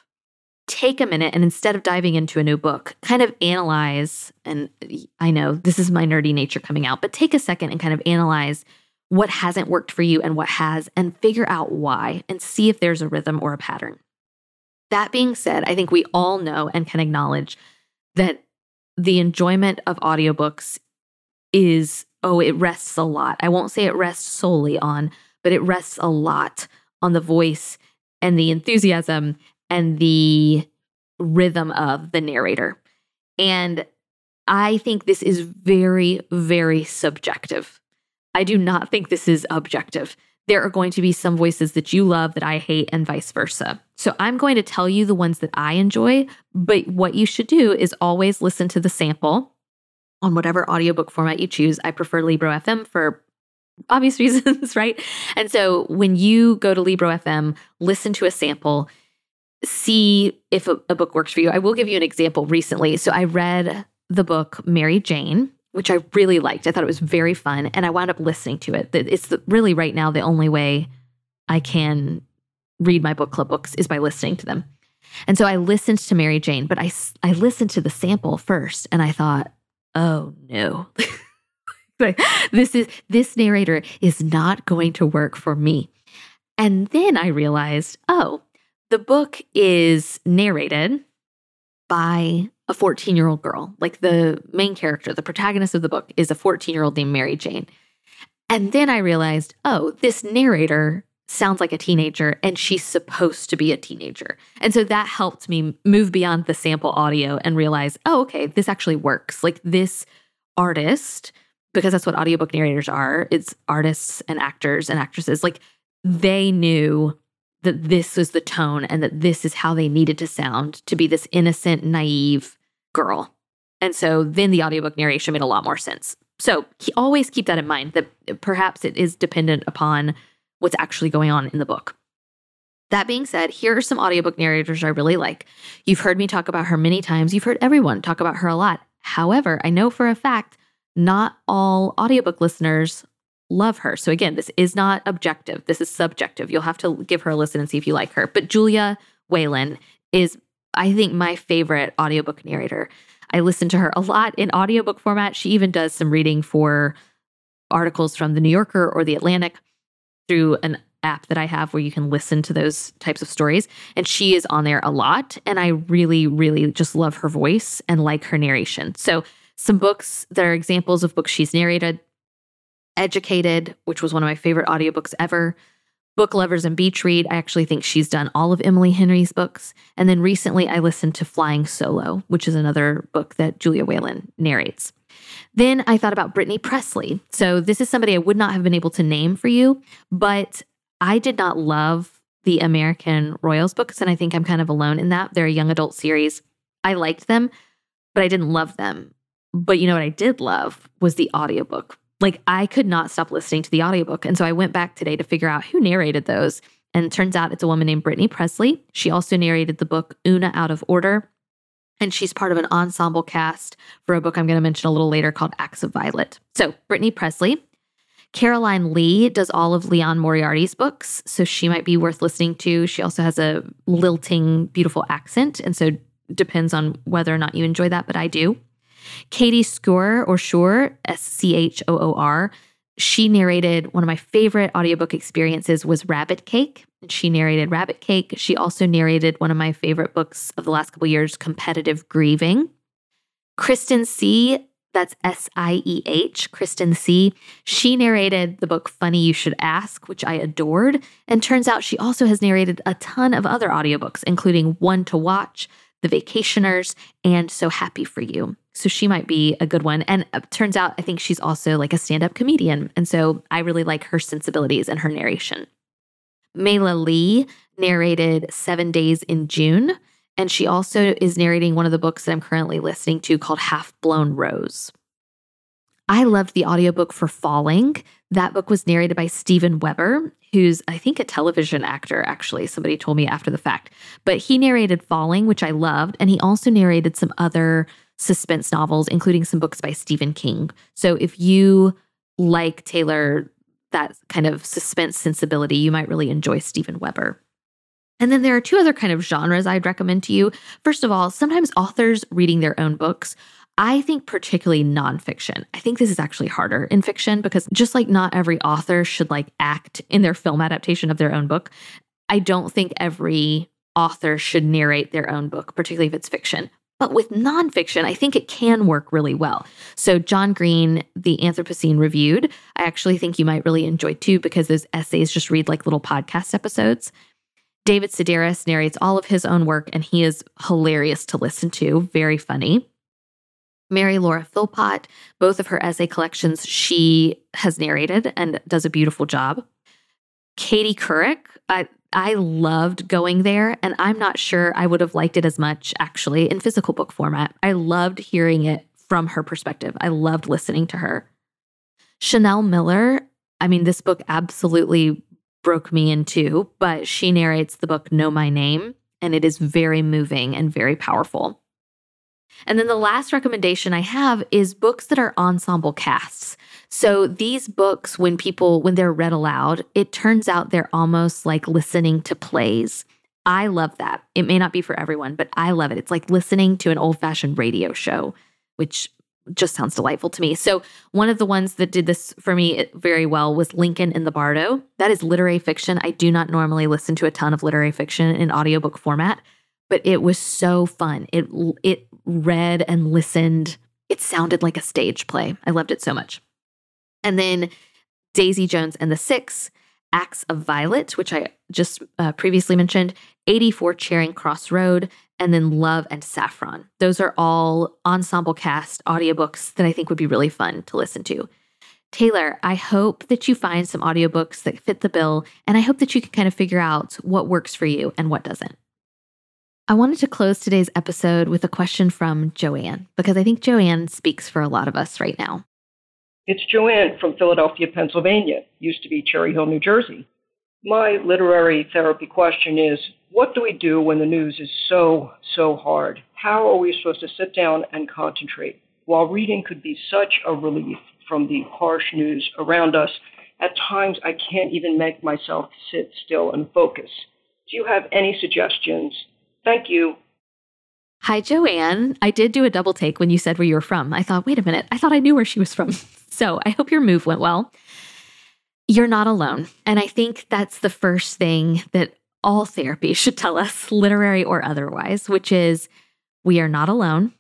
take a minute and instead of diving into a new book, kind of analyze. And I know this is my nerdy nature coming out, but take a second and kind of analyze what hasn't worked for you and what has, and figure out why and see if there's a rhythm or a pattern. That being said, I think we all know and can acknowledge that the enjoyment of audiobooks is, oh, it rests a lot. I won't say it rests solely on, but it rests a lot on the voice and the enthusiasm and the rhythm of the narrator. And I think this is very, very subjective. I do not think this is objective there are going to be some voices that you love that I hate, and vice versa. So I'm going to tell you the ones that I enjoy, but what you should do is always listen to the sample on whatever audiobook format you choose. I prefer Libro FM for obvious [LAUGHS] reasons, right? And so when you go to Libro FM, listen to a sample, see if a, a book works for you. I will give you an example recently. So I read the book Mary Jane which I really liked. I thought it was very fun, and I wound up listening to it. It's really right now the only way I can read my book club books is by listening to them. And so I listened to Mary Jane, but I I listened to the sample first, and I thought, oh no. [LAUGHS] this is this narrator is not going to work for me. And then I realized, oh, the book is narrated by a 14 year old girl. Like the main character, the protagonist of the book, is a 14 year old named Mary Jane. And then I realized, oh, this narrator sounds like a teenager and she's supposed to be a teenager. And so that helped me move beyond the sample audio and realize, oh, okay, this actually works. Like this artist, because that's what audiobook narrators are, it's artists and actors and actresses. Like they knew that this was the tone and that this is how they needed to sound to be this innocent, naive girl. And so then the audiobook narration made a lot more sense. So always keep that in mind that perhaps it is dependent upon what's actually going on in the book. That being said, here are some audiobook narrators I really like. You've heard me talk about her many times. You've heard everyone talk about her a lot. However, I know for a fact not all audiobook listeners love her. So again, this is not objective. This is subjective. You'll have to give her a listen and see if you like her. But Julia Whelan is I think my favorite audiobook narrator. I listen to her a lot in audiobook format. She even does some reading for articles from the New Yorker or the Atlantic through an app that I have where you can listen to those types of stories. And she is on there a lot. And I really, really just love her voice and like her narration. So, some books that are examples of books she's narrated Educated, which was one of my favorite audiobooks ever. Book Lovers and Beach Read. I actually think she's done all of Emily Henry's books. And then recently I listened to Flying Solo, which is another book that Julia Whelan narrates. Then I thought about Brittany Pressley. So this is somebody I would not have been able to name for you, but I did not love the American Royals books. And I think I'm kind of alone in that. They're a young adult series. I liked them, but I didn't love them. But you know what I did love was the audiobook. Like I could not stop listening to the audiobook. And so I went back today to figure out who narrated those. And turns out it's a woman named Brittany Pressley. She also narrated the book Oona Out of Order, and she's part of an ensemble cast for a book I'm going to mention a little later called Acts of Violet. So, Brittany Pressley. Caroline Lee does all of Liane Moriarty's books, so she might be worth listening to. She also has a lilting, beautiful accent, and so depends on whether or not you enjoy that, but I do. Katie Schorr or Schorr, S C H O O R, she narrated one of my favorite audiobook experiences was Rabbit Cake. She narrated Rabbit Cake. She also narrated one of my favorite books of the last couple years, Competitive Grieving. Kristen Sieh., that's S I E H, Kristen Sieh. She narrated the book Funny You Should Ask, which I adored. And turns out she also has narrated a ton of other audiobooks, including One to Watch, The Vacationers, and So Happy for You. So she might be a good one. And uh, turns out, I think she's also like a stand up comedian. And so I really like her sensibilities and her narration. Mela Lee narrated Seven Days in June. And she also is narrating one of the books that I'm currently listening to called Half Blown Rose. I loved the audiobook for Falling. That book was narrated by Steven Weber, who's, I think, a television actor, actually. Somebody told me after the fact. But he narrated Falling, which I loved. And he also narrated some other suspense novels, including some books by Stephen King. So if you like Taylor, that kind of suspense sensibility, you might really enjoy Steven Weber. And then there are two other kind of genres I'd recommend to you. First of all, sometimes authors reading their own books. I think particularly nonfiction. I think this is actually harder in fiction because just like not every author should like act in their film adaptation of their own book, I don't think every author should narrate their own book, particularly if it's fiction. But with nonfiction, I think it can work really well. So, John Green, the Anthropocene Reviewed, I actually think you might really enjoy too because those essays just read like little podcast episodes. David Sedaris narrates all of his own work, and he is hilarious to listen to, very funny. Mary Laura Philpott, both of her essay collections, she has narrated and does a beautiful job. Katie Couric, I, I loved going there, and I'm not sure I would have liked it as much actually in physical book format. I loved hearing it from her perspective. I loved listening to her. Chanel Miller, I mean, this book absolutely broke me in two, but she narrates the book Know My Name, and it is very moving and very powerful. And then the last recommendation I have is books that are ensemble casts. So these books, when people, when they're read aloud, it turns out they're almost like listening to plays. I love that. It may not be for everyone, but I love it. It's like listening to an old fashioned radio show, which just sounds delightful to me. So, one of the ones that did this for me very well was Lincoln in the Bardo. That is literary fiction. I do not normally listen to a ton of literary fiction in audiobook format, but it was so fun. It it read and listened. It sounded like a stage play. I loved it so much. And then Daisy Jones and the Six, Acts of Violet, which I just uh, previously mentioned, 84 Charing Cross Road, and then Love and Saffron. Those are all ensemble cast audiobooks that I think would be really fun to listen to. Taylor, I hope that you find some audiobooks that fit the bill, and I hope that you can kind of figure out what works for you and what doesn't. I wanted to close today's episode with a question from Joanne, because I think Joanne speaks for a lot of us right now. It's Joanne from Philadelphia, Pennsylvania, used to be Cherry Hill, New Jersey. My literary therapy question is what do we do when the news is so, so hard? How are we supposed to sit down and concentrate? While reading could be such a relief from the harsh news around us, at times I can't even make myself sit still and focus. Do you have any suggestions? Thank you. Hi, Joanne. I did do a double take when you said where you were from. I thought, wait a minute, I thought I knew where she was from. [LAUGHS] so I hope your move went well. You're not alone. And I think that's the first thing that all therapy [LAUGHS] should tell us, literary or otherwise, which is we are not alone.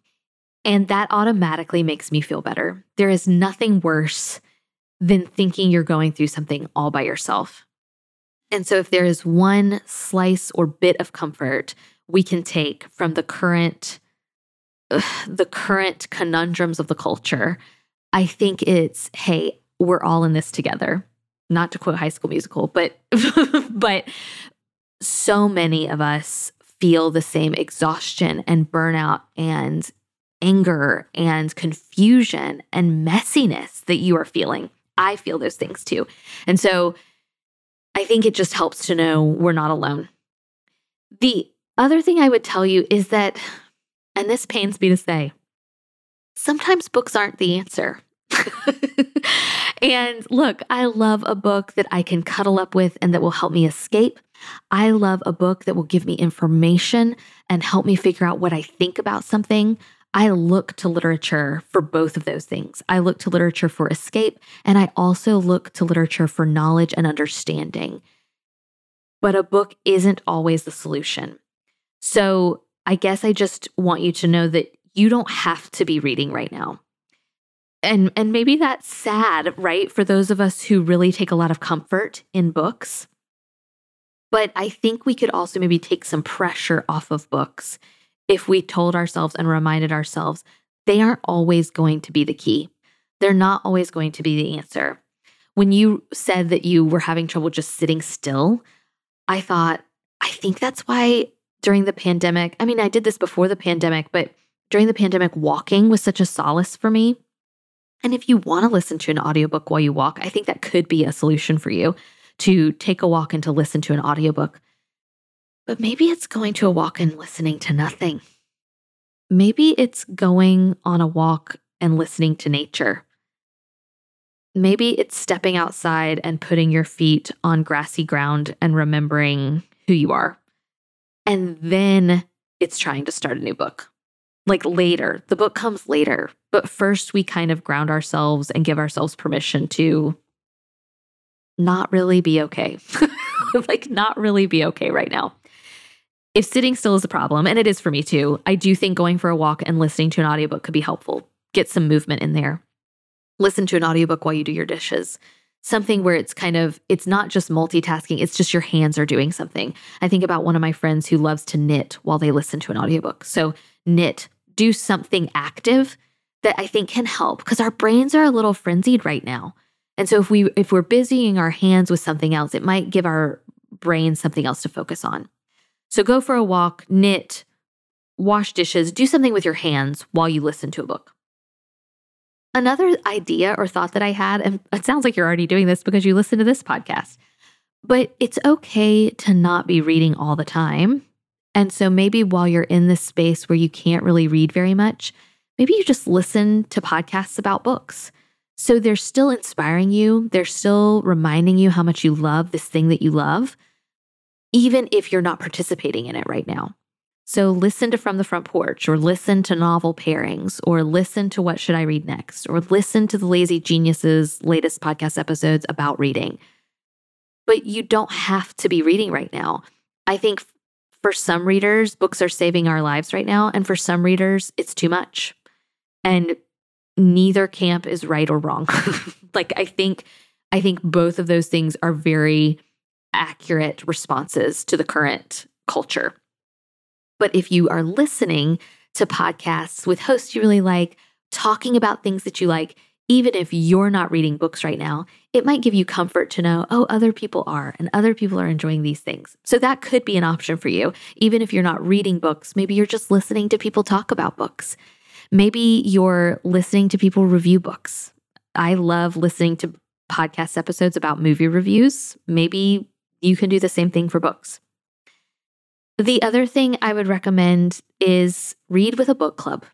And that automatically makes me feel better. There is nothing worse than thinking you're going through something all by yourself. And so, if there is one slice or bit of comfort we can take from the current, ugh, [SIGHS] the current conundrums of the culture, I think it's, hey, we're all in this together. Not to quote High School Musical, but [LAUGHS] but so many of us feel the same exhaustion and burnout and anger and confusion and messiness that you are feeling. I feel those things too. And so I think it just helps to know we're not alone. The other thing I would tell you is that, and this pains me to say, sometimes books aren't the answer. and look, I love a book that I can cuddle up with and that will help me escape. I love a book that will give me information and help me figure out what I think about something. I look to literature for both of those things. I look to literature for escape, and I also look to literature for knowledge and understanding. But a book isn't always the solution. So I guess I just want you to know that you don't have to be reading right now. And, and maybe that's sad, right? For those of us who really take a lot of comfort in books. But I think we could also maybe take some pressure off of books if we told ourselves and reminded ourselves they aren't always going to be the key. They're not always going to be the answer. When you said that you were having trouble just sitting still, I thought, I think that's why during the pandemic, I mean, I did this before the pandemic, but during the pandemic, walking was such a solace for me. And if you want to listen to an audiobook while you walk, I think that could be a solution for you to take a walk and to listen to an audiobook. But maybe it's going to a walk and listening to nothing. Maybe it's going on a walk and listening to nature. Maybe it's stepping outside and putting your feet on grassy ground and remembering who you are. And then it's trying to start a new book. Like later, the book comes later, but first we kind of ground ourselves and give ourselves permission to not really be okay. [LAUGHS] like, not really be okay right now if sitting still is a problem, and it is for me too, I do think going for a walk and listening to an audiobook could be helpful. Get some movement in there. Listen to an audiobook while you do your dishes. Something where it's kind of, it's not just multitasking, it's just your hands are doing something. I think about one of my friends who loves to knit while they listen to an audiobook. So, knit, do something active that I think can help because our brains are a little frenzied right now. And so if we if we're busying our hands with something else, it might give our brain something else to focus on. So go for a walk, knit, wash dishes, do something with your hands while you listen to a book. Another idea or thought that I had, and it sounds like you're already doing this because you listen to this podcast, but it's okay to not be reading all the time. And so maybe while you're in this space where you can't really read very much, maybe you just listen to podcasts about books. So they're still inspiring you, they're still reminding you how much you love this thing that you love even if you're not participating in it right now. So listen to From the Front Porch, or listen to novel pairings, or listen to What Should I Read Next, or listen to the Lazy Geniuses' latest podcast episodes about reading. But you don't have to be reading right now. I think for some readers, books are saving our lives right now. And for some readers, it's too much. And neither camp is right or wrong. [LAUGHS] like I think I think both of those things are very accurate responses to the current culture. But if you are listening to podcasts with hosts you really like, talking about things that you like, even if you're not reading books right now, it might give you comfort to know, oh, other people are, and other people are enjoying these things. So that could be an option for you. Even if you're not reading books, maybe you're just listening to people talk about books. Maybe you're listening to people review books. I love listening to podcast episodes about movie reviews. Maybe you can do the same thing for books. The other thing I would recommend is read with a book club.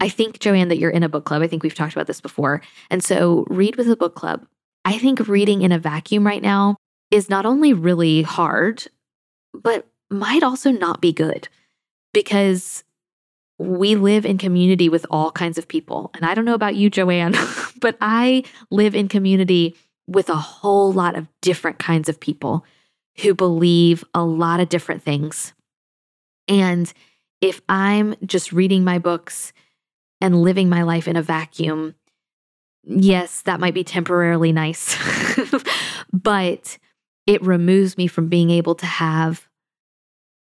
I think, Joanne, that you're in a book club. I think we've talked about this before. And so, read with a book club. I think reading in a vacuum right now is not only really hard, but might also not be good because we live in community with all kinds of people. And I don't know about you, Joanne, [LAUGHS] but I live in community with a whole lot of different kinds of people who believe a lot of different things. And if I'm just reading my books and living my life in a vacuum, yes, that might be temporarily nice, [LAUGHS] but it removes me from being able to have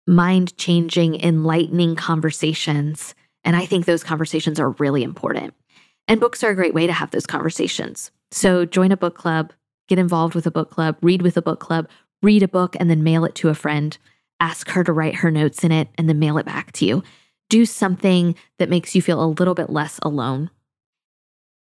mind changing, enlightening conversations. And I think those conversations are really important. And books are a great way to have those conversations. So join a book club, get involved with a book club, read with a book club, read a book, and then mail it to a friend. Ask her to write her notes in it and then mail it back to you. Do something that makes you feel a little bit less alone.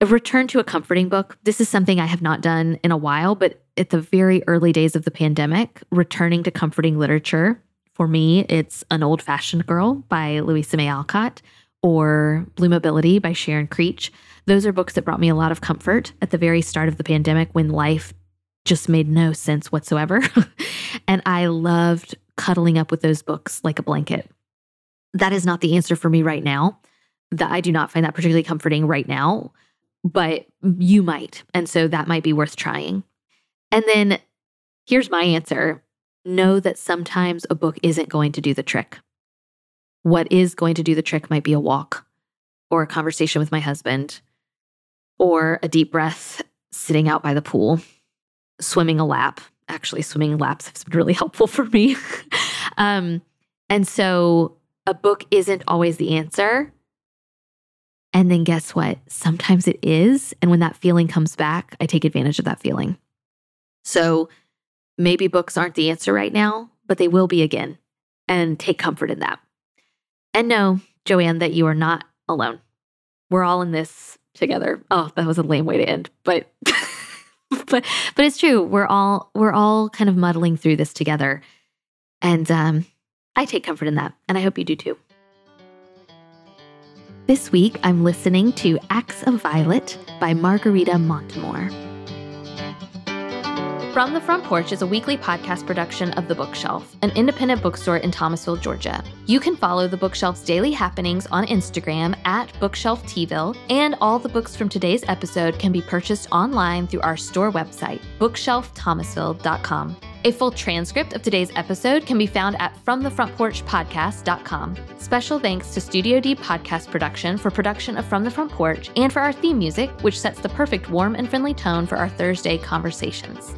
A return to a comforting book. This is something I have not done in a while, but at the very early days of the pandemic, returning to comforting literature. For me, it's An Old Fashioned Girl by Louisa May Alcott or Bloomability by Sharon Creech. Those are books that brought me a lot of comfort at the very start of the pandemic when life just made no sense whatsoever. [LAUGHS] and I loved cuddling up with those books like a blanket. That is not the answer for me right now. That I do not find that particularly comforting right now, but you might. And so that might be worth trying. And then here's my answer know that sometimes a book isn't going to do the trick. What is going to do the trick might be a walk or a conversation with my husband or a deep breath sitting out by the pool, swimming a lap. Actually, swimming laps have been really [LAUGHS] helpful for me. [LAUGHS] um, and so a book isn't always the answer. And then guess what? Sometimes it is. And when that feeling comes back, I take advantage of that feeling. So maybe books aren't the answer right now, but they will be again. And take comfort in that. And know, Joanne, that you are not alone. We're all in this together. Oh, that was a lame way to end, but [LAUGHS] but but it's true. We're all we're all kind of muddling through this together. And um I take comfort in that, and I hope you do too. This week, I'm listening to Acts of Violet by Margarita Montimore. From the Front Porch is a weekly podcast production of The Bookshelf, an independent bookstore in Thomasville, Georgia. You can follow The Bookshelf's daily happenings on Instagram at BookshelfTville, and all the books from today's episode can be purchased online through our store website, bookshelfthomasville.com. A full transcript of today's episode can be found at FromTheFrontPorchPodcast.com. Special thanks to Studio D Podcast Production for production of From the Front Porch and for our theme music, which sets the perfect warm and friendly tone for our Thursday conversations.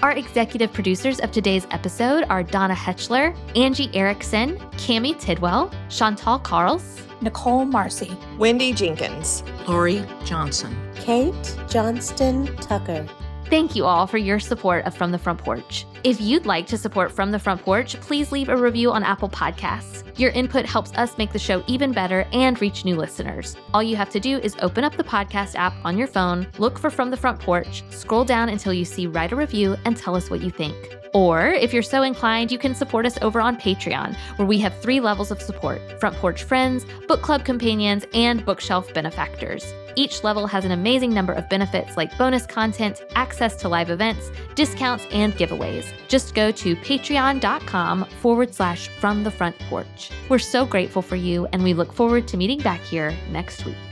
Our executive producers of today's episode are Donna Hetchler, Angie Erickson, Cami Tidwell, Chantal Carls, Nicole Marcy, Wendy Jenkins, Lori Johnson, Kate Johnston Tucker. Thank you all for your support of From the Front Porch. If you'd like to support From the Front Porch, please leave a review on Apple Podcasts. Your input helps us make the show even better and reach new listeners. All you have to do is open up the podcast app on your phone, look for From the Front Porch, scroll down until you see Write a Review, and tell us what you think. Or, if you're so inclined, you can support us over on Patreon, where we have three levels of support Front Porch Friends, Book Club Companions, and Bookshelf Benefactors. Each level has an amazing number of benefits like bonus content, access to live events, discounts, and giveaways. Just go to patreon.com forward slash from the front porch. We're so grateful for you, and we look forward to meeting back here next week.